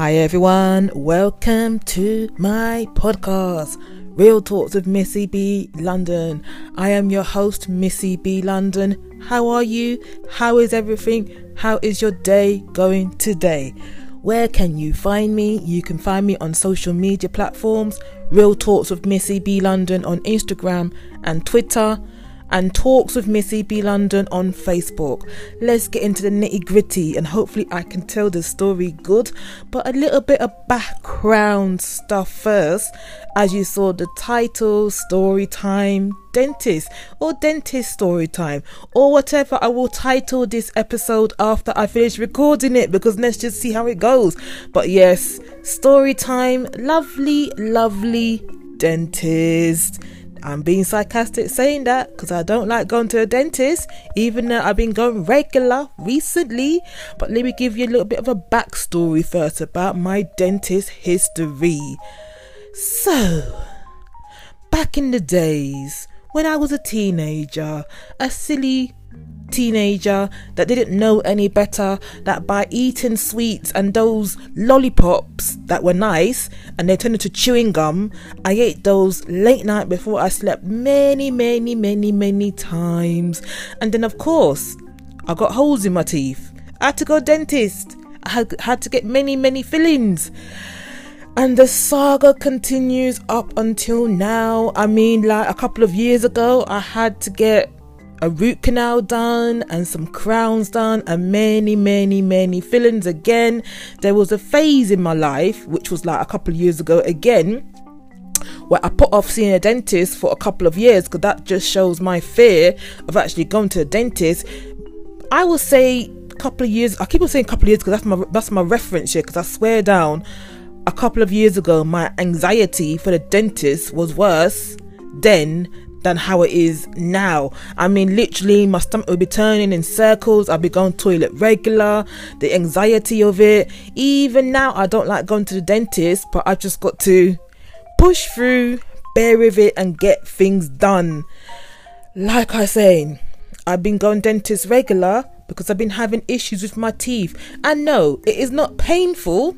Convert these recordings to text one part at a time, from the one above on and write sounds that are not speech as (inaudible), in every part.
Hi everyone, welcome to my podcast, Real Talks with Missy B London. I am your host, Missy B London. How are you? How is everything? How is your day going today? Where can you find me? You can find me on social media platforms, Real Talks with Missy B London on Instagram and Twitter and Talks with Missy B London on Facebook. Let's get into the nitty gritty and hopefully I can tell the story good, but a little bit of background stuff first. As you saw the title, Story Time Dentist or Dentist Story Time or whatever I will title this episode after I finish recording it because let's just see how it goes. But yes, Story Time, lovely, lovely dentist I'm being sarcastic saying that because I don't like going to a dentist, even though I've been going regular recently. But let me give you a little bit of a backstory first about my dentist history. So, back in the days when I was a teenager, a silly teenager that didn't know any better that by eating sweets and those lollipops that were nice and they turned into chewing gum, I ate those late night before I slept many, many, many, many times. And then, of course, I got holes in my teeth. I had to go dentist. I had, had to get many, many fillings. And the saga continues up until now. I mean, like a couple of years ago, I had to get a root canal done and some crowns done and many, many, many fillings again. There was a phase in my life, which was like a couple of years ago again, where I put off seeing a dentist for a couple of years because that just shows my fear of actually going to a dentist. I will say a couple of years. I keep on saying a couple of years because that's my that's my reference here. Because I swear down, a couple of years ago, my anxiety for the dentist was worse then than how it is now. I mean, literally, my stomach will be turning in circles. I'll be going to the toilet regular. The anxiety of it. Even now, I don't like going to the dentist, but I've just got to push through, bear with it, and get things done. Like I say, I've been going dentist regular because I've been having issues with my teeth. And no, it is not painful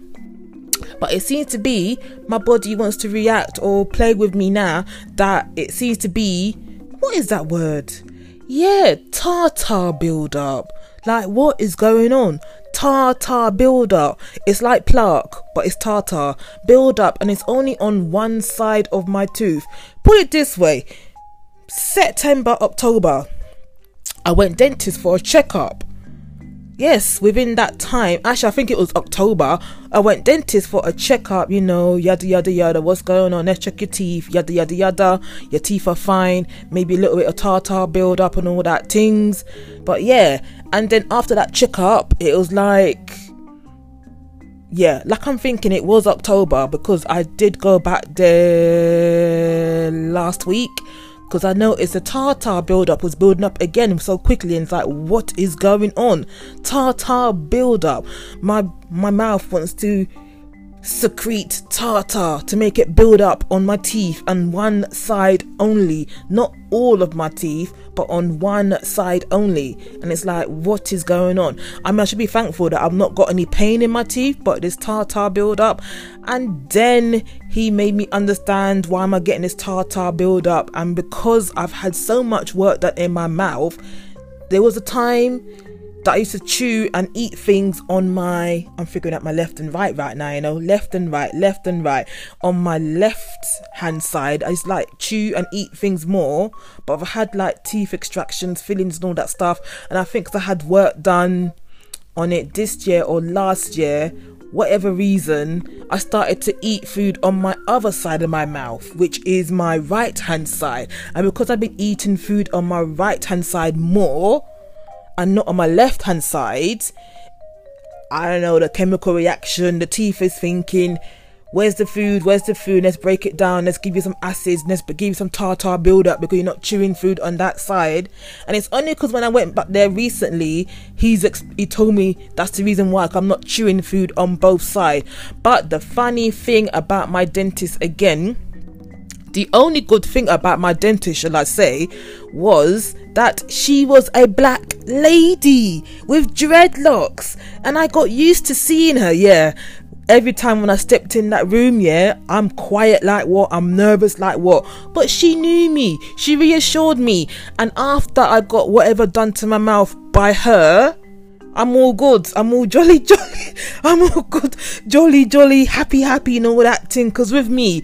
but it seems to be my body wants to react or play with me now that it seems to be what is that word? Yeah, tartar build up. Like what is going on? Tartar build up. It's like plaque, but it's tartar build up, and it's only on one side of my tooth. Put it this way: September, October, I went dentist for a checkup yes, within that time, actually, I think it was October, I went dentist for a checkup, you know, yada yada yada, what's going on? Let's check your teeth, yada yada yada. Your teeth are fine, maybe a little bit of tartar build up and all that things. But yeah, and then after that checkup, it was like, yeah, like I'm thinking it was October because I did go back there last week because I noticed the tartar buildup was building up again so quickly, and it's like, what is going on? Tartar buildup. My my mouth wants to secrete tartar to make it build up on my teeth and one side only. Not all of my teeth but on one side only. And it's like what is going on? I mean i should be thankful that i've not got any pain in my teeth but this tartar build up. And then he made me understand why am i getting this tartar build up. And because i've had so much work done in my mouth there was a time that I used to chew and eat things on my I'm figuring out my left and right right now, you know, left and right, left and right. On my left hand side, I used to like chew and eat things more, but I've had like teeth extractions, fillings and all that stuff, and I think I had work done on it this year or last year, whatever reason, I started to eat food on my other side of my mouth, which is my right hand side. And because I've been eating food on my right hand side more, and not on my left hand side, I don't know, the chemical reaction, the teeth is thinking, where's the food? Where's the food? Let's break it down. Let's give you some acids. Let's give you some tartar build up because you're not chewing food on that side. And it's only because when I went back there recently, he's ex- he told me that's the reason why I'm not chewing food on both sides. But the funny thing about my dentist again the only good thing about my dentist, shall I say, was that she was a black lady with dreadlocks, and I got used to seeing her. Yeah, every time when I stepped in that room, yeah, I'm quiet like what, I'm nervous like what. But she knew me, she reassured me. And after I got whatever done to my mouth by her, I'm all good. I'm all (laughs) jolly, jolly. I'm all good, jolly, jolly, happy, happy, and all that thing. Because with me,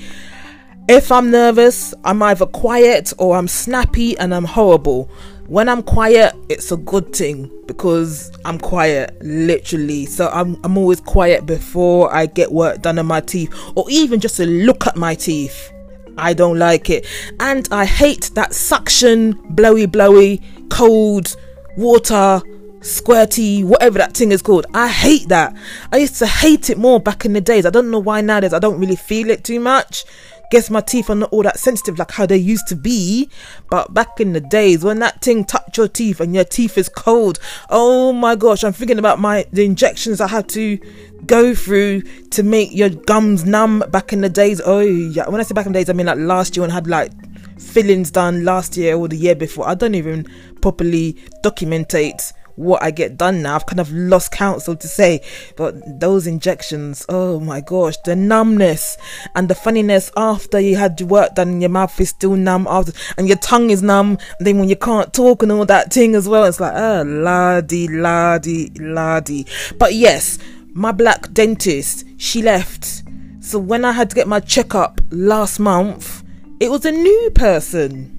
if I'm nervous, I'm either quiet or I'm snappy and I'm horrible. When I'm quiet, it's a good thing because I'm quiet, literally. So I'm, I'm always quiet before I get work done on my teeth or even just to look at my teeth. I don't like it. And I hate that suction, blowy, blowy, cold water squirty, whatever that thing is called. I hate that. I used to hate it more back in the days. I don't know why nowadays I don't really feel it too much. Guess my teeth are not all that sensitive like how they used to be. But back in the days when that thing touched your teeth and your teeth is cold, oh my gosh, I'm thinking about my the injections I had to go through to make your gums numb back in the days. Oh yeah, when I say back in the days, I mean like last year when I had like fillings done last year or the year before. I don't even properly documentate what I get done now. I've kind of lost count, so to say. But those injections, oh my gosh, the numbness and the funniness after you had your work done and your mouth is still numb after, and your tongue is numb. And then when you can't talk and all that thing as well, it's like, ah, oh, lardy, lardy, lardy. But yes, my black dentist, she left. So when I had to get my checkup last month, it was a new person.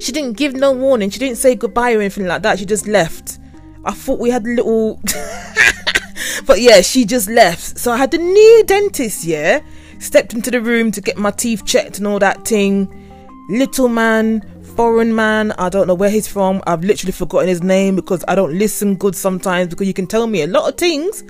She didn't give no warning. She didn't say goodbye or anything like that. She just left. I thought we had a little. (laughs) but yeah, she just left. So I had the new dentist, yeah. Stepped into the room to get my teeth checked and all that thing. Little man, foreign man. I don't know where he's from. I've literally forgotten his name because I don't listen good sometimes because you can tell me a lot of things,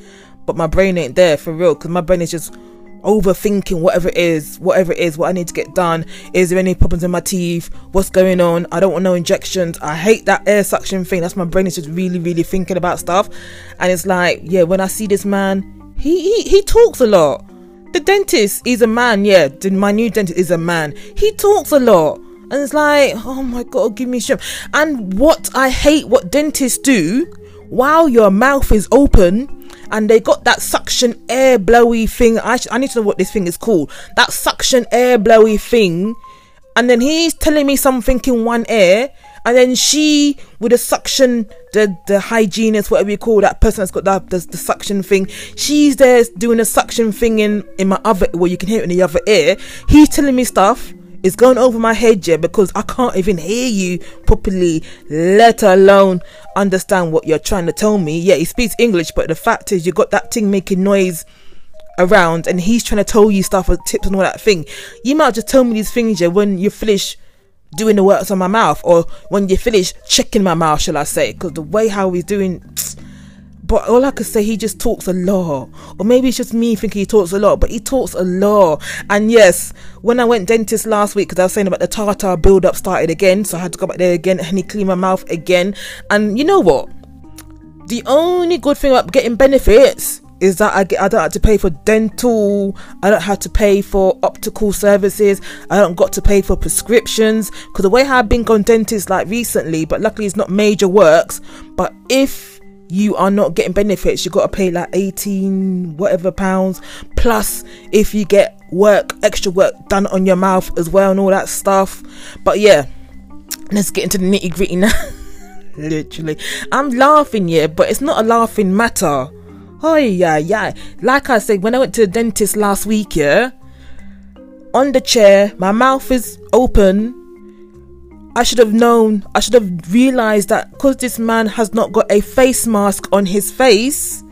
but my brain ain't there for real because my brain is just overthinking whatever it is, whatever it is, what I need to get done. Is there any problems in my teeth? What's going on? I don't want no injections. I hate that air suction thing. That's my brain is just really, really thinking about stuff. And it's like, yeah, when I see this man, he he, he talks a lot. The dentist is a man, yeah. My new dentist is a man. He talks a lot. And it's like, oh my god, give me shit. And what I hate what dentists do while your mouth is open and they got that suction air blowy thing. I, sh- I need to know what this thing is called. That suction air blowy thing. And then he's telling me something in one ear, and then she with the suction, the the hygienist, whatever you call that person that's got that the, the suction thing. She's there doing a suction thing in in my other well, you can hear it in the other ear. He's telling me stuff it's going over my head, yeah, because I can't even hear you properly, let alone understand what you're trying to tell me. Yeah, he speaks English, but the fact is, you got that thing making noise around, and he's trying to tell you stuff with tips and all that thing. You might just tell me these things, yeah, when you finish doing the works on my mouth, or when you finish checking my mouth, shall I say? Because the way how he's doing (tsk) but all I could say, he just talks a lot. Or maybe it's just me thinking he talks a lot, but he talks a lot. And yes, when I went dentist last week, because I was saying about the tartar build up started again, so I had to go back there again and he cleaned my mouth again. And you know what? The only good thing about getting benefits is that I get I don't have to pay for dental, I don't have to pay for optical services, I don't got to pay for prescriptions because the way I've been going dentist like recently, but luckily it's not major works. But if you are not getting benefits. You got to pay like 18 whatever pounds. Plus if you get work extra work done on your mouth as well and all that stuff. But yeah let's get into the nitty gritty now. (laughs) Literally. I'm laughing yeah but it's not a laughing matter. Oh yeah yeah like i said when i went to the dentist last week yeah on the chair my mouth is open I should have known, I should have realized that because this man has not got a face mask on his face.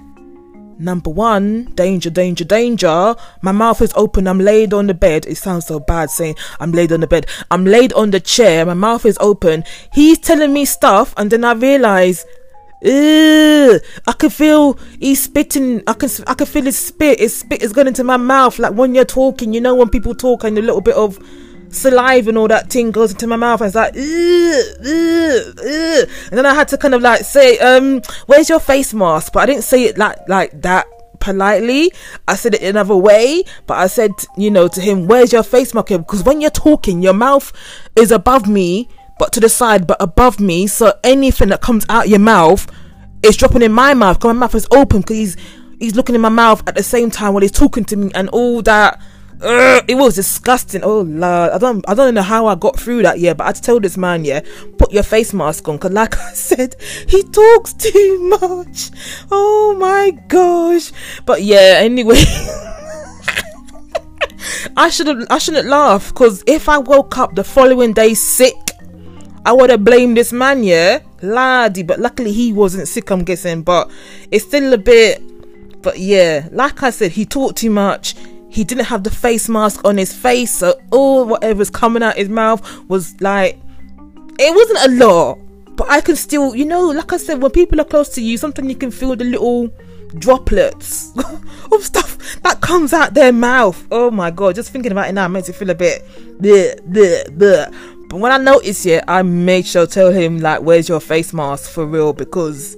Number one, danger, danger, danger. My mouth is open. I'm laid on the bed. It sounds so bad saying I'm laid on the bed. I'm laid on the chair. My mouth is open. He's telling me stuff, and then I realize, Ugh, I can feel he's spitting. I can I can feel his spit. His spit is going into my mouth. Like when you're talking, you know, when people talk and a little bit of saliva and all that thing goes into my mouth. I was like, and then I had to kind of like say, um, "Where's your face mask?" But I didn't say it like like that politely. I said it another way, but I said, you know, to him, "Where's your face mask?" Because when you're talking, your mouth is above me, but to the side, but above me. So anything that comes out your mouth is dropping in my mouth. Because my mouth is open. Because he's he's looking in my mouth at the same time while he's talking to me and all that. It was disgusting. Oh lord, I don't, I don't know how I got through that. Yeah, but I had to tell this man, yeah, put your face mask on, because like (laughs) I said, he talks too much. Oh my gosh. But yeah, anyway. (laughs) I should have, I shouldn't laugh, because if I woke up the following day sick, I would have blamed this man, yeah, laddie. But luckily he wasn't sick. I'm guessing, but it's still a bit. But yeah, like I said, he talked too much he didn't have the face mask on his face, so all whatever's coming out his mouth was like it wasn't a lot. But I can still, you know, like I said, when people are close to you, sometimes you can feel the little droplets (laughs) of stuff that comes out their mouth. Oh my god, just thinking about it now makes it feel a bit bleh, bleh, bleh. But when I noticed it, I made sure to tell him like, "Where's your face mask for real?" Because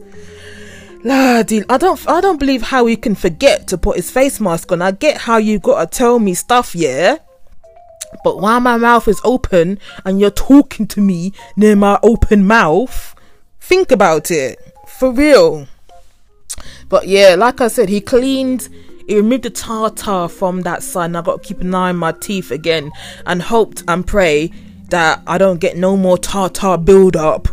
Laddie, I don't I don't believe how he can forget to put his face mask on. I get how you gotta tell me stuff, yeah. But while my mouth is open and you're talking to me near my open mouth, think about it. For real. But yeah, like I said, he cleaned he removed the tartar from that side. I got to keep an eye on my teeth again and hoped and pray that I don't get no more tartar build up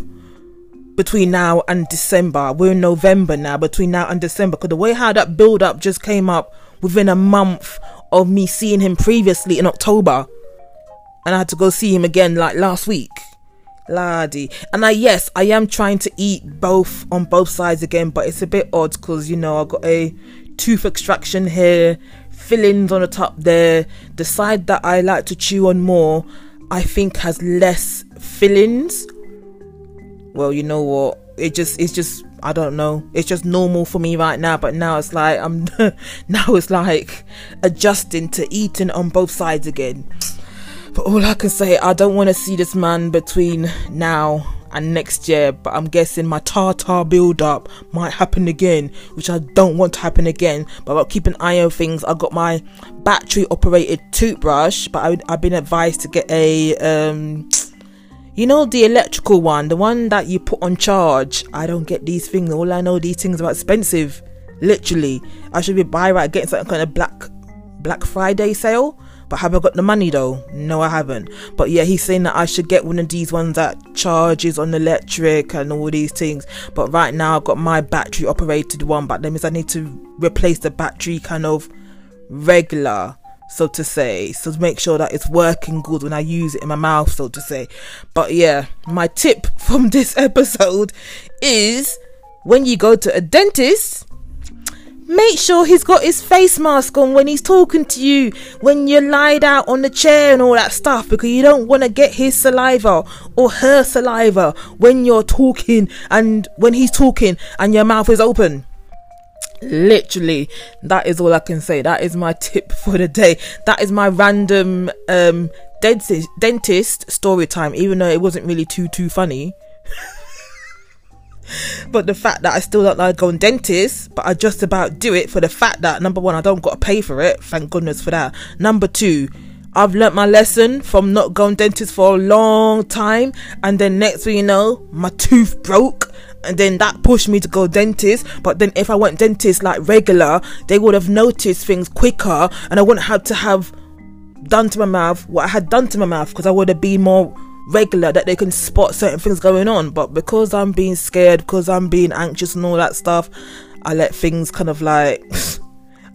between now and December. We're in November now, between now and December. Because the way how that build up just came up within a month of me seeing him previously in October. And I had to go see him again like last week. Laddie. And I yes, I am trying to eat both on both sides again, but it's a bit odd because you know I got a tooth extraction here, fillings on the top there. The side that I like to chew on more, I think has less fillings well, you know what? It just it's just I don't know. It's just normal for me right now, but now it's like I'm (laughs) now it's like adjusting to eating on both sides again. But all I can say, I don't want to see this man between now and next year, but I'm guessing my tartar build up might happen again, which I don't want to happen again. But I'll keep an eye on things. I got my battery operated toothbrush, but I, have been advised to get a um you know the electrical one, the one that you put on charge. I don't get these things. All I know these things are expensive. Literally, I should be buying right getting some kind of black Black Friday sale. But have I got the money though? No, I haven't. But yeah, he's saying that I should get one of these ones that charges on electric and all these things. But right now I've got my battery operated one, but that means I need to replace the battery kind of regular so to say, so to make sure that it's working good when I use it in my mouth, so to say. But yeah, my tip (laughs) from this episode is when you go to a dentist, make sure he's got his face mask on when he's talking to you, when you're lied out on the chair and all that stuff, because you don't want to get his saliva or her saliva when you're talking and when he's talking and your mouth is open literally that is all i can say that is my (laughs) tip for the day that is my random um dentist dentist story time even though it wasn't really too too funny (laughs) but the fact that I still don't like going dentist, but I just about do it for the fact that number one, I don't got to pay for it. Thank goodness for that. Number two, I've learnt my lesson from not going dentist for a long time, and then next thing you know, my tooth broke, and then that pushed me to go dentist. But then if I went dentist like regular, they would have noticed things quicker, and I wouldn't have to have done to my mouth what I had done to my mouth because I would have been more regular that they can spot certain things going on. But because I'm being scared, because I'm being anxious and all that stuff, I let things kind of like. (sighs)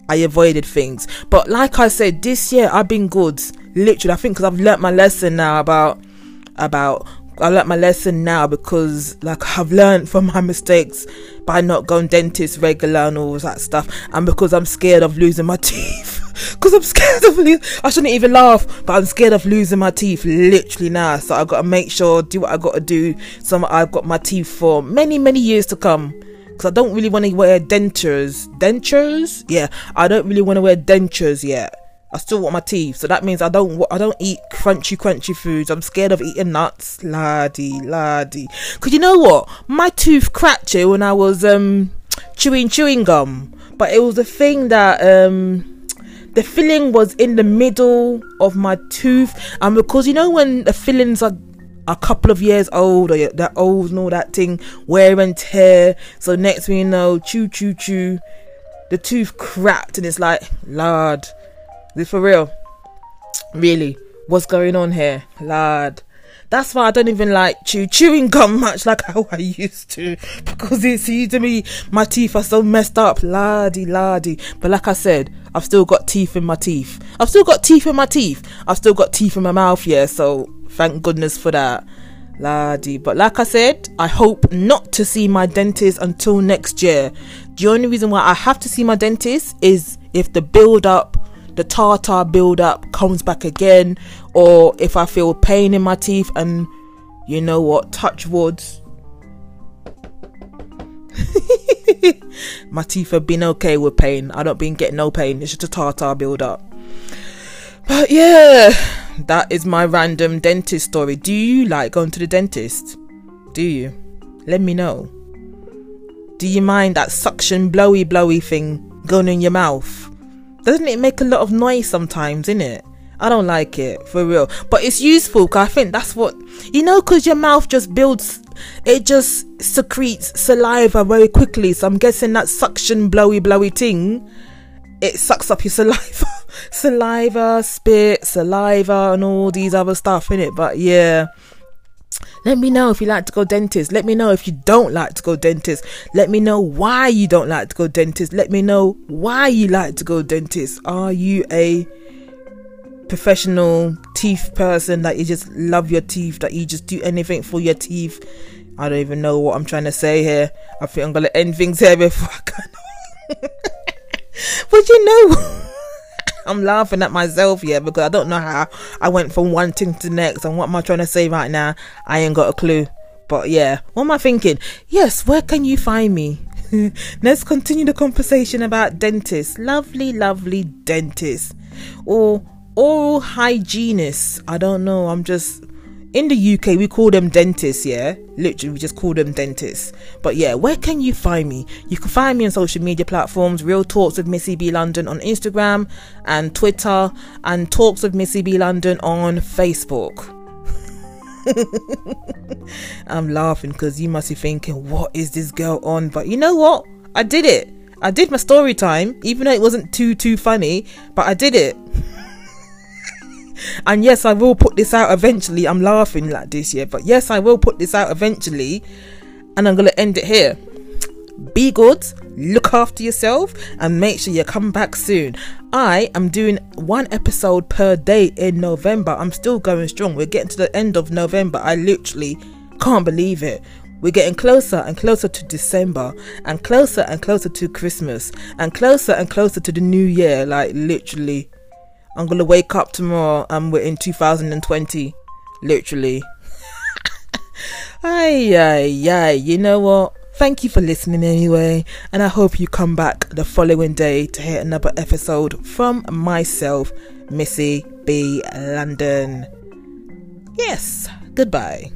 I avoided things. But like I said, this year I've been good. Literally, I think because I've learnt my lesson now about about I learnt my lesson now because like I've learned from my mistakes by not going dentist regular and all that stuff, and because I'm scared of losing my (laughs) teeth. Because I'm scared of losing. I shouldn't even laugh, but I'm scared of losing my teeth literally now. So I've got to make sure, do what I got to do. So I've got my teeth for many, many years to come because I don't really want to wear dentures. Dentures? Yeah, I don't really want to wear dentures yet. I still want my teeth, so that means I don't I don't eat crunchy crunchy foods. I'm scared of eating nuts, laddie, laddie. Cause you know what, my tooth cracked when I was um chewing chewing gum, but it was a thing that um the filling was in the middle of my tooth, and because you know when the fillings are a couple of years old or that old and all that thing, wear and tear. So next thing you know, chew, chew, chew, the tooth cracked and it's like, lord, this for real? Really? What's going on here? lad? That's why I don't even like chew chewing gum much like (laughs) how I used to because it seems to me my teeth are so messed up, lardy lardy. But like I said, I've still got teeth in my teeth. I've still got teeth in my teeth. I've still got teeth in my mouth, yeah. So thank goodness for that, lardy. But like I said, I hope not to see my dentist until next year. The only reason why I have to see my dentist is if the build up the tartar buildup comes back again, or if I feel pain in my teeth, and you know what, touch woods. (laughs) my teeth have been okay with pain. I don't been getting no pain. It's just a tartar buildup. But yeah, that is my random dentist story. Do you like going to the dentist? Do you? Let me know. Do you mind that suction blowy blowy thing going in your mouth? Doesn't it make a lot of noise sometimes, in it? I don't like it for real, but it's useful because I think that's what you know. Because your mouth just builds, it just secretes saliva very quickly. So I'm guessing that suction blowy blowy thing, it sucks up your (laughs) saliva, saliva, spit, saliva, and all these other stuff in it. But yeah, let me know if you like to go dentist. Let me know if you don't like to go dentist. Let me know why you don't like to go dentist. Let me know why you like to go dentist. Are you a professional teeth person that you just love your teeth, that you just do anything for your teeth? I don't even know what I'm trying to say here. I think I'm gonna end things here before I go. (laughs) but you know I'm laughing at myself here because I don't know how I went from one thing to the next. And what am I trying to say right now? I ain't got a clue. But yeah, what am I thinking? Yes, where can you find me? (laughs) Let's continue the conversation about dentists. Lovely, lovely dentists. Or oral hygienists. I don't know. I'm just in the UK, we call them dentists, yeah? Literally, we just call them dentists. But yeah, where can you find me? You can find me on social media platforms Real Talks with Missy B London on Instagram and Twitter, and Talks with Missy B London on Facebook. (laughs) I'm laughing because you must be thinking, what is this girl on? But you know what? I did it. I did my story time, even though it wasn't too, too funny, but I did it. (laughs) And yes, I will put this out eventually. I'm laughing like this, yeah, but yes, I will put this out eventually. And I'm going to end it here. Be good, look after yourself, and make sure you come back soon. I am doing one episode per day in November. I'm still going strong. We're getting to the end of November. I literally can't believe it. We're getting closer and closer to December, and closer and closer to Christmas, and closer and closer to the new year. Like, literally, I'm gonna wake up tomorrow and we're in 2020. Literally. (laughs) ay, ay, ay. You know what? Thank you for listening anyway, and I hope you come back the following day to hear another episode from myself, Missy B. London. Yes, goodbye.